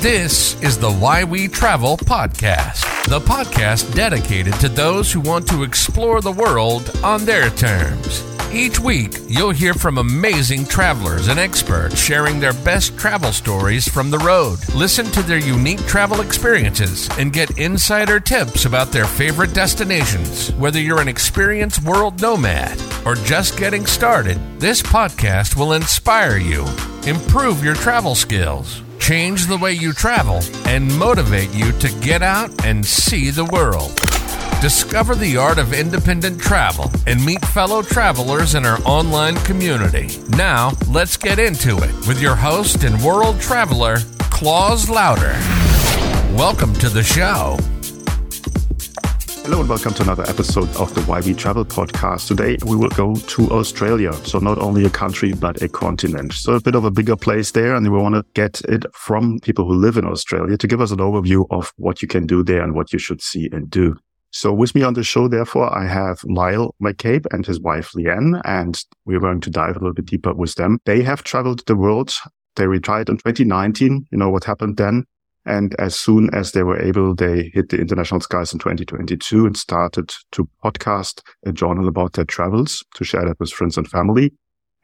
This is the Why We Travel podcast, the podcast dedicated to those who want to explore the world on their terms. Each week, you'll hear from amazing travelers and experts sharing their best travel stories from the road. Listen to their unique travel experiences and get insider tips about their favorite destinations. Whether you're an experienced world nomad or just getting started, this podcast will inspire you, improve your travel skills, change the way you travel, and motivate you to get out and see the world. Discover the art of independent travel and meet fellow travelers in our online community. Now, let's get into it with your host and world traveler, Claus Lauter. Welcome to the show. Hello and welcome to another episode of the Why We Travel podcast. Today we will go to Australia. So not only a country, but a continent. So a bit of a bigger place there. And we want to get it from people who live in Australia to give us an overview of what you can do there and what you should see and do. So with me on the show, therefore, I have Lyle McCabe and his wife Leanne, and we're going to dive a little bit deeper with them. They have traveled the world. They retired in 2019. You know what happened then? And as soon as they were able, they hit the international skies in 2022 and started to podcast a journal about their travels to share that with friends and family.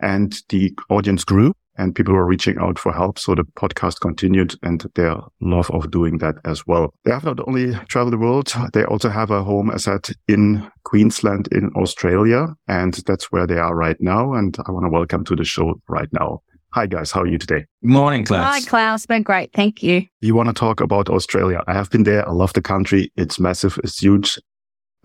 And the audience grew and people were reaching out for help. So the podcast continued and their love of doing that as well. They have not only traveled the world, they also have a home asset in Queensland in Australia. And that's where they are right now. And I want to welcome to the show right now. Hi guys, how are you today? Morning, Claus. Hi, Claus. Been great. Thank you. You want to talk about Australia? I have been there. I love the country. It's massive. It's huge.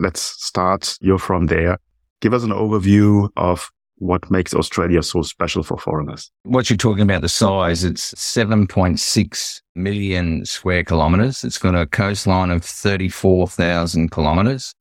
Let's start. You're from there. Give us an overview of what makes Australia so special for foreigners? What you're talking about, the size, it's 7.6 million square kilometers. It's got a coastline of 34,000 kilometers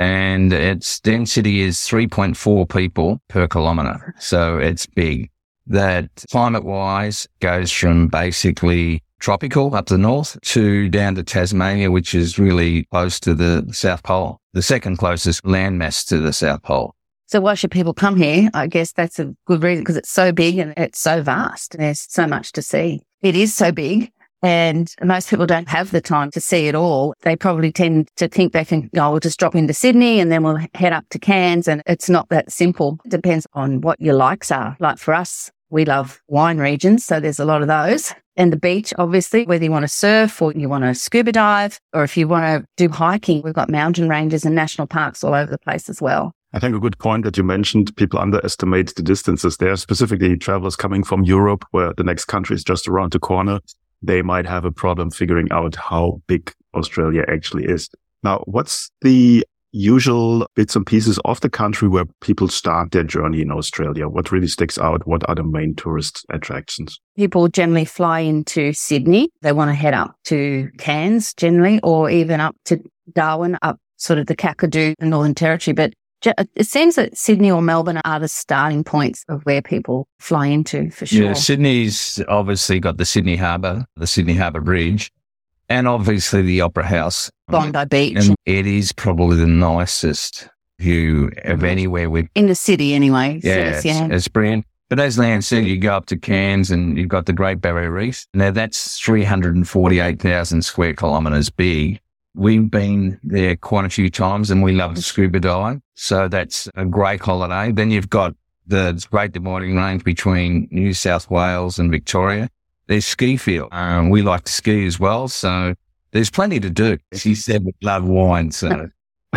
and its density is 3.4 people per kilometer. So it's big. That climate wise goes from basically tropical up the north to down to Tasmania, which is really close to the South Pole, the second closest landmass to the South Pole. So why should people come here? I guess that's a good reason because it's so big and it's so vast. There's so much to see. It is so big and most people don't have the time to see it all. They probably tend to think they can, oh, we'll just drop into Sydney and then we'll head up to Cairns. And it's not that simple. It depends on what your likes are. Like for us, we love wine regions. So there's a lot of those. And the beach, obviously, whether you want to surf or you want to scuba dive, or if you want to do hiking, we've got mountain ranges and national parks all over the place as well. I think a good point that you mentioned, people underestimate the distances there, specifically travelers coming from Europe, where the next country is just around the corner. They might have a problem figuring out how big Australia actually is. Now, what's the usual bits and pieces of the country where people start their journey in Australia? What really sticks out? What are the main tourist attractions? People generally fly into Sydney. They want to head up to Cairns generally, or even up to Darwin, up sort of the Kakadu, the Northern Territory. But it seems that Sydney or Melbourne are the starting points of where people fly into for sure. Yeah, Sydney's obviously got the Sydney Harbour, the Sydney Harbour Bridge, and obviously the Opera House. Bondi Beach. And it is probably the nicest view of anywhere with in the city anyway. Yeah, it's, yeah. it's brilliant. But as Leanne said, you go up to Cairns and you've got the Great Barrier Reef. Now that's 348,000 square kilometres big. We've been there quite a few times and we love to scuba dive. So that's a great holiday. Then you've got the Great Dividing Range between New South Wales and Victoria. There's ski field. Um, we like to ski as well. So there's plenty to do. She said we love wine. So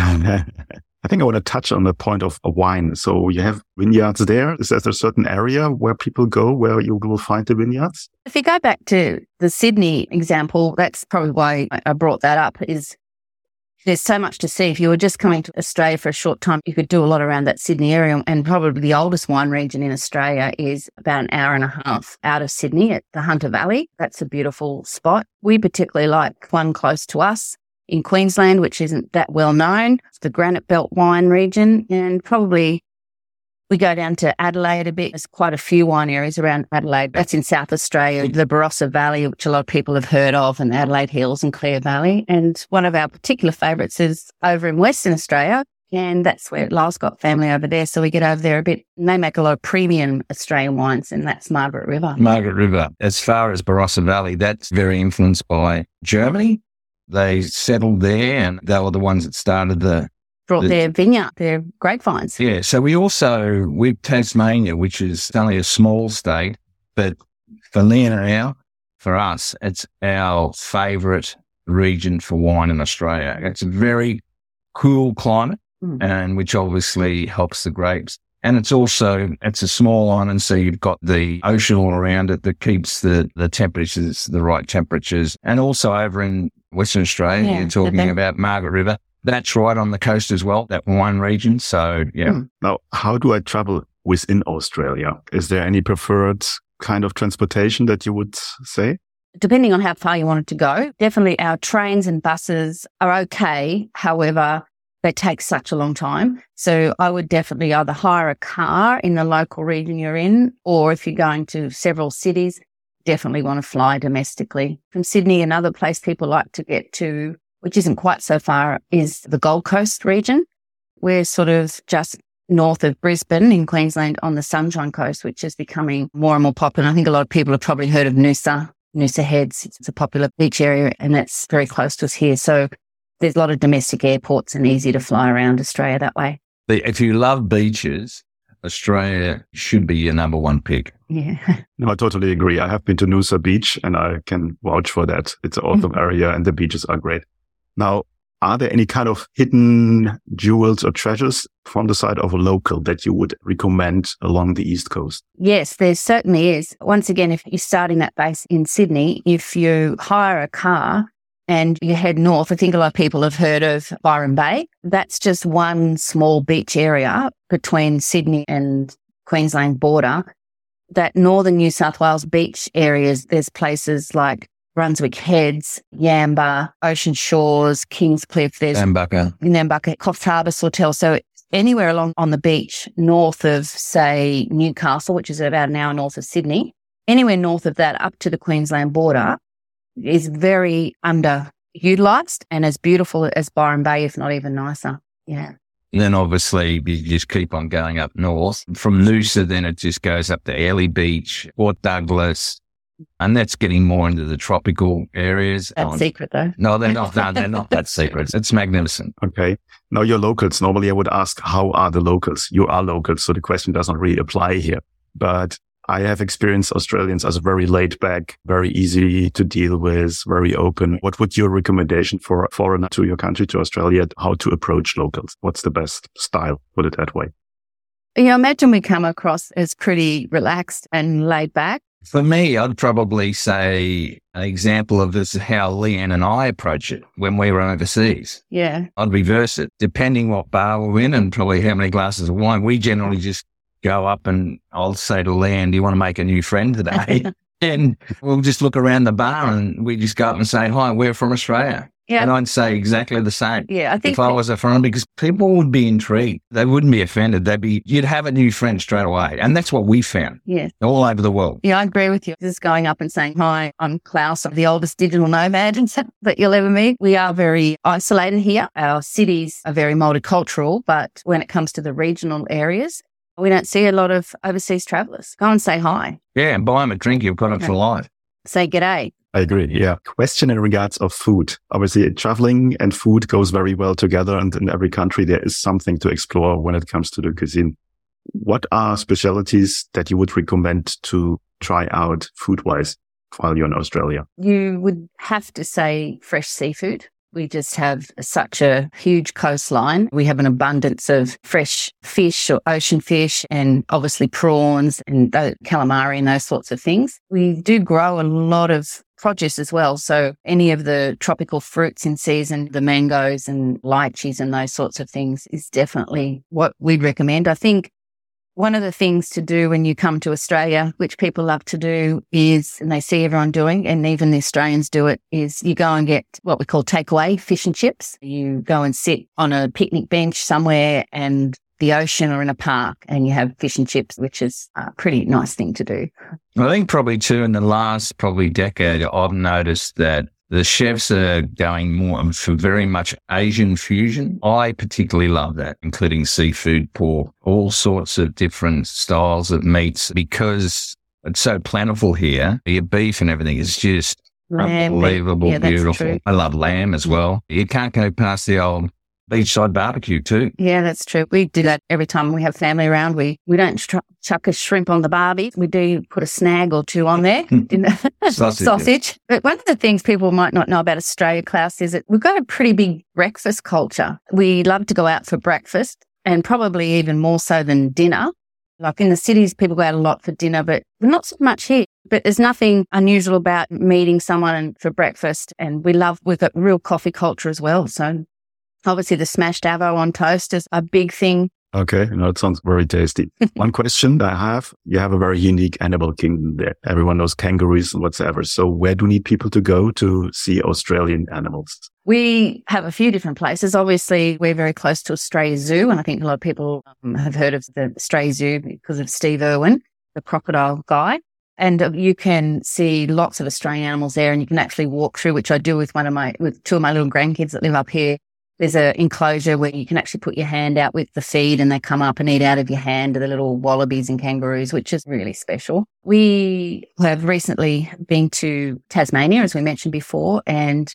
I think I want to touch on the point of wine. So you have vineyards there. Is there a certain area where people go where you will find the vineyards? If you go back to the Sydney example, that's probably why I brought that up is there's so much to see. If you were just coming to Australia for a short time, you could do a lot around that Sydney area. And probably the oldest wine region in Australia is about an hour and a half out of Sydney at the Hunter Valley. That's a beautiful spot. We particularly like one close to us in Queensland, which isn't that well known. It's the Granite Belt wine region and probably we go down to Adelaide a bit. There's quite a few wine areas around Adelaide. That's in South Australia, the Barossa Valley, which a lot of people have heard of, and Adelaide Hills and Clare Valley. And one of our particular favourites is over in Western Australia, And that's where Lyle's got family over there. So we get over there a bit and they make a lot of premium Australian wines and that's Margaret River. Margaret River. As far as Barossa Valley, that's very influenced by Germany. They settled there and they were the ones that started the Brought The- their vineyard, their grapevines. Yeah. So we also, with Tasmania, which is only a small state, but for Leonard, for us, it's our favourite region for wine in Australia. It's a very cool climate Mm. and which obviously helps the grapes. And it's also, it's a small island. So you've got the ocean all around it that keeps the, the temperatures, the right temperatures. And also over in Western Australia, Yeah, you're talking about Margaret River. That's right on the coast as well, that wine region. So yeah. Hmm. Now, how do I travel within Australia? Is there any preferred kind of transportation that you would say? depending on how far you wanted to go. Definitely our trains and buses are okay. However, they take such a long time. So I would definitely either hire a car in the local region you're in, or if you're going to several cities, definitely want to fly domestically. From Sydney, another place people like to get to, which isn't quite so far, is the Gold Coast region. We're sort of just north of Brisbane in Queensland on the Sunshine Coast, which is becoming more and more popular. I think a lot of people have probably heard of Noosa, Noosa Heads. It's a popular beach area and it's very close to us here. So there's a lot of domestic airports and easy to fly around Australia that way. If you love beaches, Australia should be your number one pick. Yeah. No, I totally agree. I have been to Noosa Beach and I can vouch for that. It's an awesome area and the beaches are great. Now, are there any kind of hidden jewels or treasures from the side of a local that you would recommend along the East Coast? Yes, there certainly is. Once again, if you're starting that base in Sydney, if you hire a car and you head north, I think a lot of people have heard of Byron Bay. That's just one small beach area between Sydney and Queensland border. That northern New South Wales beach areas, there's places like Brunswick Heads, Yamba, Ocean Shores, Kingscliff. There's Ambucker. Nambucca, Coffs Harbour, Sawtell. So anywhere along on the beach, north of, say, Newcastle, which is about an hour north of Sydney, anywhere north of that up to the Queensland border is very underutilized and as beautiful as Byron Bay, if not even nicer. Yeah. Then obviously you just keep on going up north. From Noosa, then it just goes up to Airlie Beach, Port Douglas, and that's getting more into the tropical areas. That's Oh, secret though. No, they're not. No, they're not that secret. It's magnificent. Okay. Now you're locals. Normally I would ask, how are the locals? You are locals. So the question does not really apply here, but I have experienced Australians as very laid back, very easy to deal with, very open. What would your recommendation for a foreigner to your country, to Australia, how to approach locals? What's the best style? Put it that way. You know, imagine we come across as pretty relaxed and laid back. For me, I'd probably say an example of this is how Leanne and I approach it when we were overseas. Yeah. I'd reverse it depending what bar we're in and probably how many glasses of wine. We generally just go up and I'll say to Leanne, do you want to make a new friend today? and we'll just look around the bar and we just go up and say, hi, we're from Australia. Yeah. And I'd say exactly the same. Yeah. I think If I was a foreigner, because people would be intrigued. They wouldn't be offended. They'd be, you'd have a new friend straight away. And that's what we found yeah. all over the world. Yeah, I agree with you. Just going up and saying, Hi, I'm Claus. I'm the oldest digital nomad that you'll ever meet. We are very isolated here. Our cities are very multicultural, but when it comes to the regional areas, we don't see a lot of overseas travelers. Go and say hi. Yeah. And buy them a drink. You've got it for life. Say g'day. I agree. Yeah. Question in regards of food. Obviously, traveling and food goes very well together. And in every country, there is something to explore when it comes to the cuisine. What are specialities that you would recommend to try out food wise while you're in Australia? You would have to say fresh seafood. We just have such a huge coastline. We have an abundance of fresh fish or ocean fish and obviously prawns and calamari and those sorts of things. We do grow a lot of produce as well. So any of the tropical fruits in season, the mangoes and lychees and those sorts of things is definitely what we'd recommend. I think one of the things to do when you come to Australia, which people love to do is, and they see everyone doing, and even the Australians do it, is you go and get what we call takeaway fish and chips. You go and sit on a picnic bench somewhere and the ocean or in a park and you have fish and chips, which is a pretty nice thing to do. I think probably too in the last probably decade, I've noticed that The chefs are going more um, for very much Asian fusion. I particularly love that, including seafood, pork, all sorts of different styles of meats because it's so plentiful here. Your beef and everything is just Lamb, unbelievable, yeah, beautiful. I love lamb as well. You can't go past the old beachside barbecue too. Yeah, that's true. We do that every time we have family around. We we don't tr- chuck a shrimp on the barbie. We do put a snag or two on there. Sausage. sausage. But one of the things people might not know about Australia, Claus, is that we've got a pretty big breakfast culture. We love to go out for breakfast and probably even more so than dinner. Like in the cities, people go out a lot for dinner, but not so much here. But there's nothing unusual about meeting someone for breakfast. And we love, we've got real coffee culture as well. So obviously the smashed avo on toast is a big thing. Okay, no, it sounds very tasty. One question I have, you have a very unique animal kingdom there. Everyone knows kangaroos and whatsoever. So where do you need people to go to see Australian animals? We have a few different places. Obviously, we're very close to Australia Zoo, and I think a lot of people um, have heard of the Australia Zoo because of Steve Irwin, the crocodile guy. And uh, you can see lots of Australian animals there, and you can actually walk through, which I do with one of my, with two of my little grandkids that live up here. There's a enclosure where you can actually put your hand out with the feed and they come up and eat out of your hand, the little wallabies and kangaroos, which is really special. We have recently been to Tasmania, as we mentioned before, and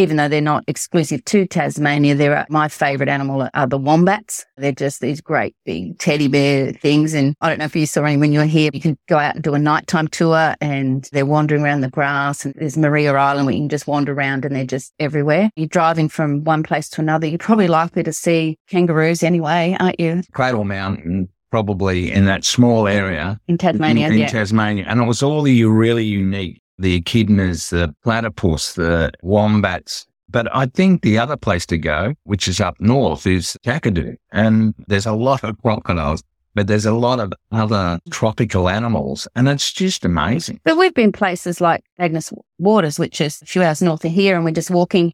even though they're not exclusive to Tasmania, they're uh, my favorite animal are the wombats. They're just these great big teddy bear things. And I don't know if you saw any when you were here, you can go out and do a nighttime tour and they're wandering around the grass and there's Maria Island where you can just wander around and they're just everywhere. You're driving from one place to another. You're probably likely to see kangaroos anyway, aren't you? Cradle Mountain, probably in that small area In Tasmania, in, in yeah. Tasmania. And it was all the really unique, the echidnas, the platypus, the wombats. But I think the other place to go, which is up north, is Kakadu. And there's a lot of crocodiles, but there's a lot of other tropical animals. And it's just amazing. But we've been places like Agnes Waters, which is a few hours north of here, and we're just walking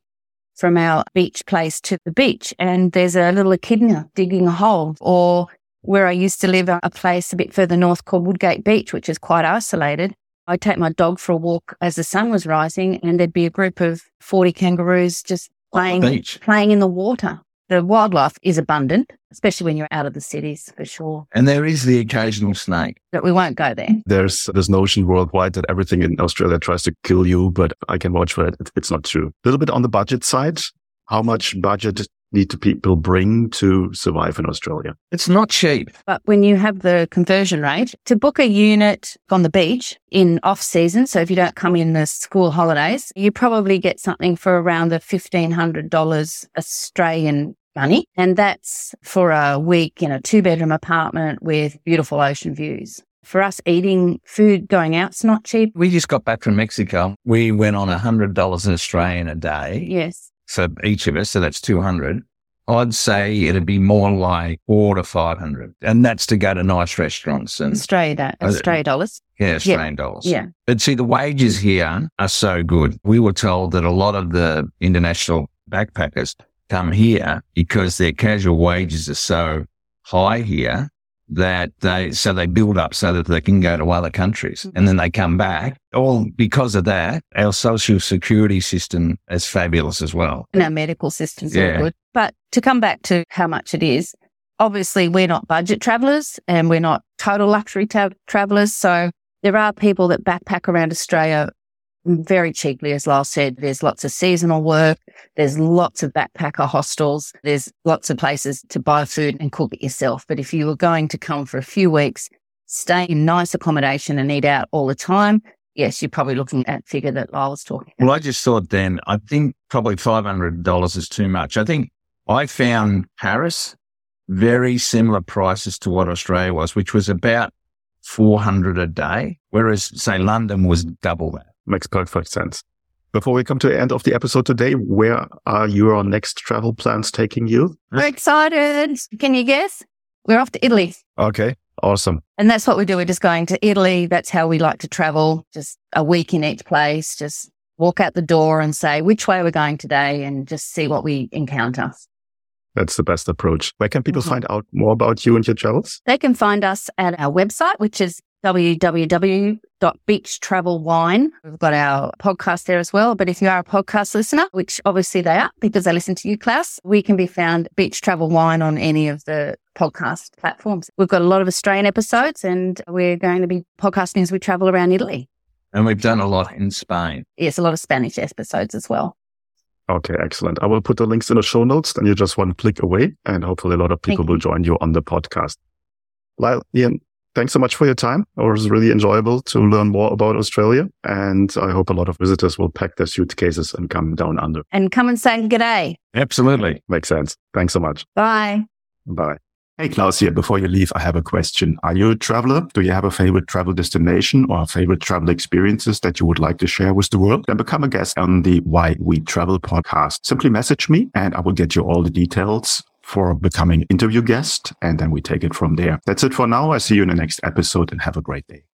from our beach place to the beach, and there's a little echidna digging a hole. Or where I used to live, a place a bit further north called Woodgate Beach, which is quite isolated. I'd take my dog for a walk as the sun was rising, and there'd be a group of 40 kangaroos just playing, beach. playing in the water. The wildlife is abundant, especially when you're out of the cities, for sure. And there is the occasional snake. But we won't go there. There's this notion worldwide that everything in Australia tries to kill you, but I can vouch for it. It- It's not true. A little bit on the budget side. How much budget need to people bring to survive in Australia? It's not cheap. But when you have the conversion rate to book a unit on the beach in off season, so if you don't come in the school holidays, you probably get something for around the $1,500 Australian money. And that's for a week in a two bedroom apartment with beautiful ocean views. For us eating food going out, it's not cheap. We just got back from Mexico. We went on $100 in Australian a day. Yes. So each of us, so that's 200. I'd say it'd be more like four to 500. And that's to go to nice restaurants and Australia, Australia dollars. yeah, Australian dollars. Yeah. But see, the wages here are so good. We were told that a lot of the international backpackers come here because their casual wages are so high here that they, so they build up so that they can go to other countries mm-hmm. and then they come back. All because of that, our social security system is fabulous as well. and our medical systems Yeah. are good. But to come back to how much it is, obviously we're not budget travelers and we're not total luxury ta- travelers. So there are people that backpack around Australia very cheaply, as Lyle said. There's lots of seasonal work. There's lots of backpacker hostels. There's lots of places to buy food and cook it yourself. But if you were going to come for a few weeks, stay in nice accommodation and eat out all the time, yes, you're probably looking at figure that Lyle was talking about. Well, I just thought then, I think probably $500 is too much. I think I found Paris very similar prices to what Australia was, which was about 400 a day, whereas say London was double that. Makes perfect sense. Before we come to the end of the episode today, where are your next travel plans taking you? We're excited. Can you guess? We're off to Italy. Okay, awesome. And that's what we do. We're just going to Italy. That's how we like to travel. Just a week in each place. Just walk out the door and say which way we're going today and just see what we encounter. That's the best approach. Where can people Mhm. find out more about you and your travels? They can find us at our website, which is www.beachtravelwine. We've got our podcast there as well. But if you are a podcast listener, which obviously they are because they listen to you, Claus, we can be found Beach Travel Wine on any of the podcast platforms. We've got a lot of Australian episodes and we're going to be podcasting as we travel around Italy. And we've done a lot in Spain. Yes, a lot of Spanish episodes as well. Okay, excellent. I will put the links in the show notes. Then you're just one click away, and hopefully a lot of people will join you on the podcast. Lyle, Leanne, thanks so much for your time. It was really enjoyable to learn more about Australia. And I hope a lot of visitors will pack their suitcases and come down under. And come and say good day. Absolutely. Makes sense. Thanks so much. Bye. Bye. Hey, Claus here. Before you leave, I have a question. Are you a traveler? Do you have a favorite travel destination or favorite travel experiences that you would like to share with the world? Then become a guest on the Why We Travel podcast. Simply message me and I will get you all the details for becoming interview guest. And then we take it from there. That's it for now. I see you in the next episode and have a great day.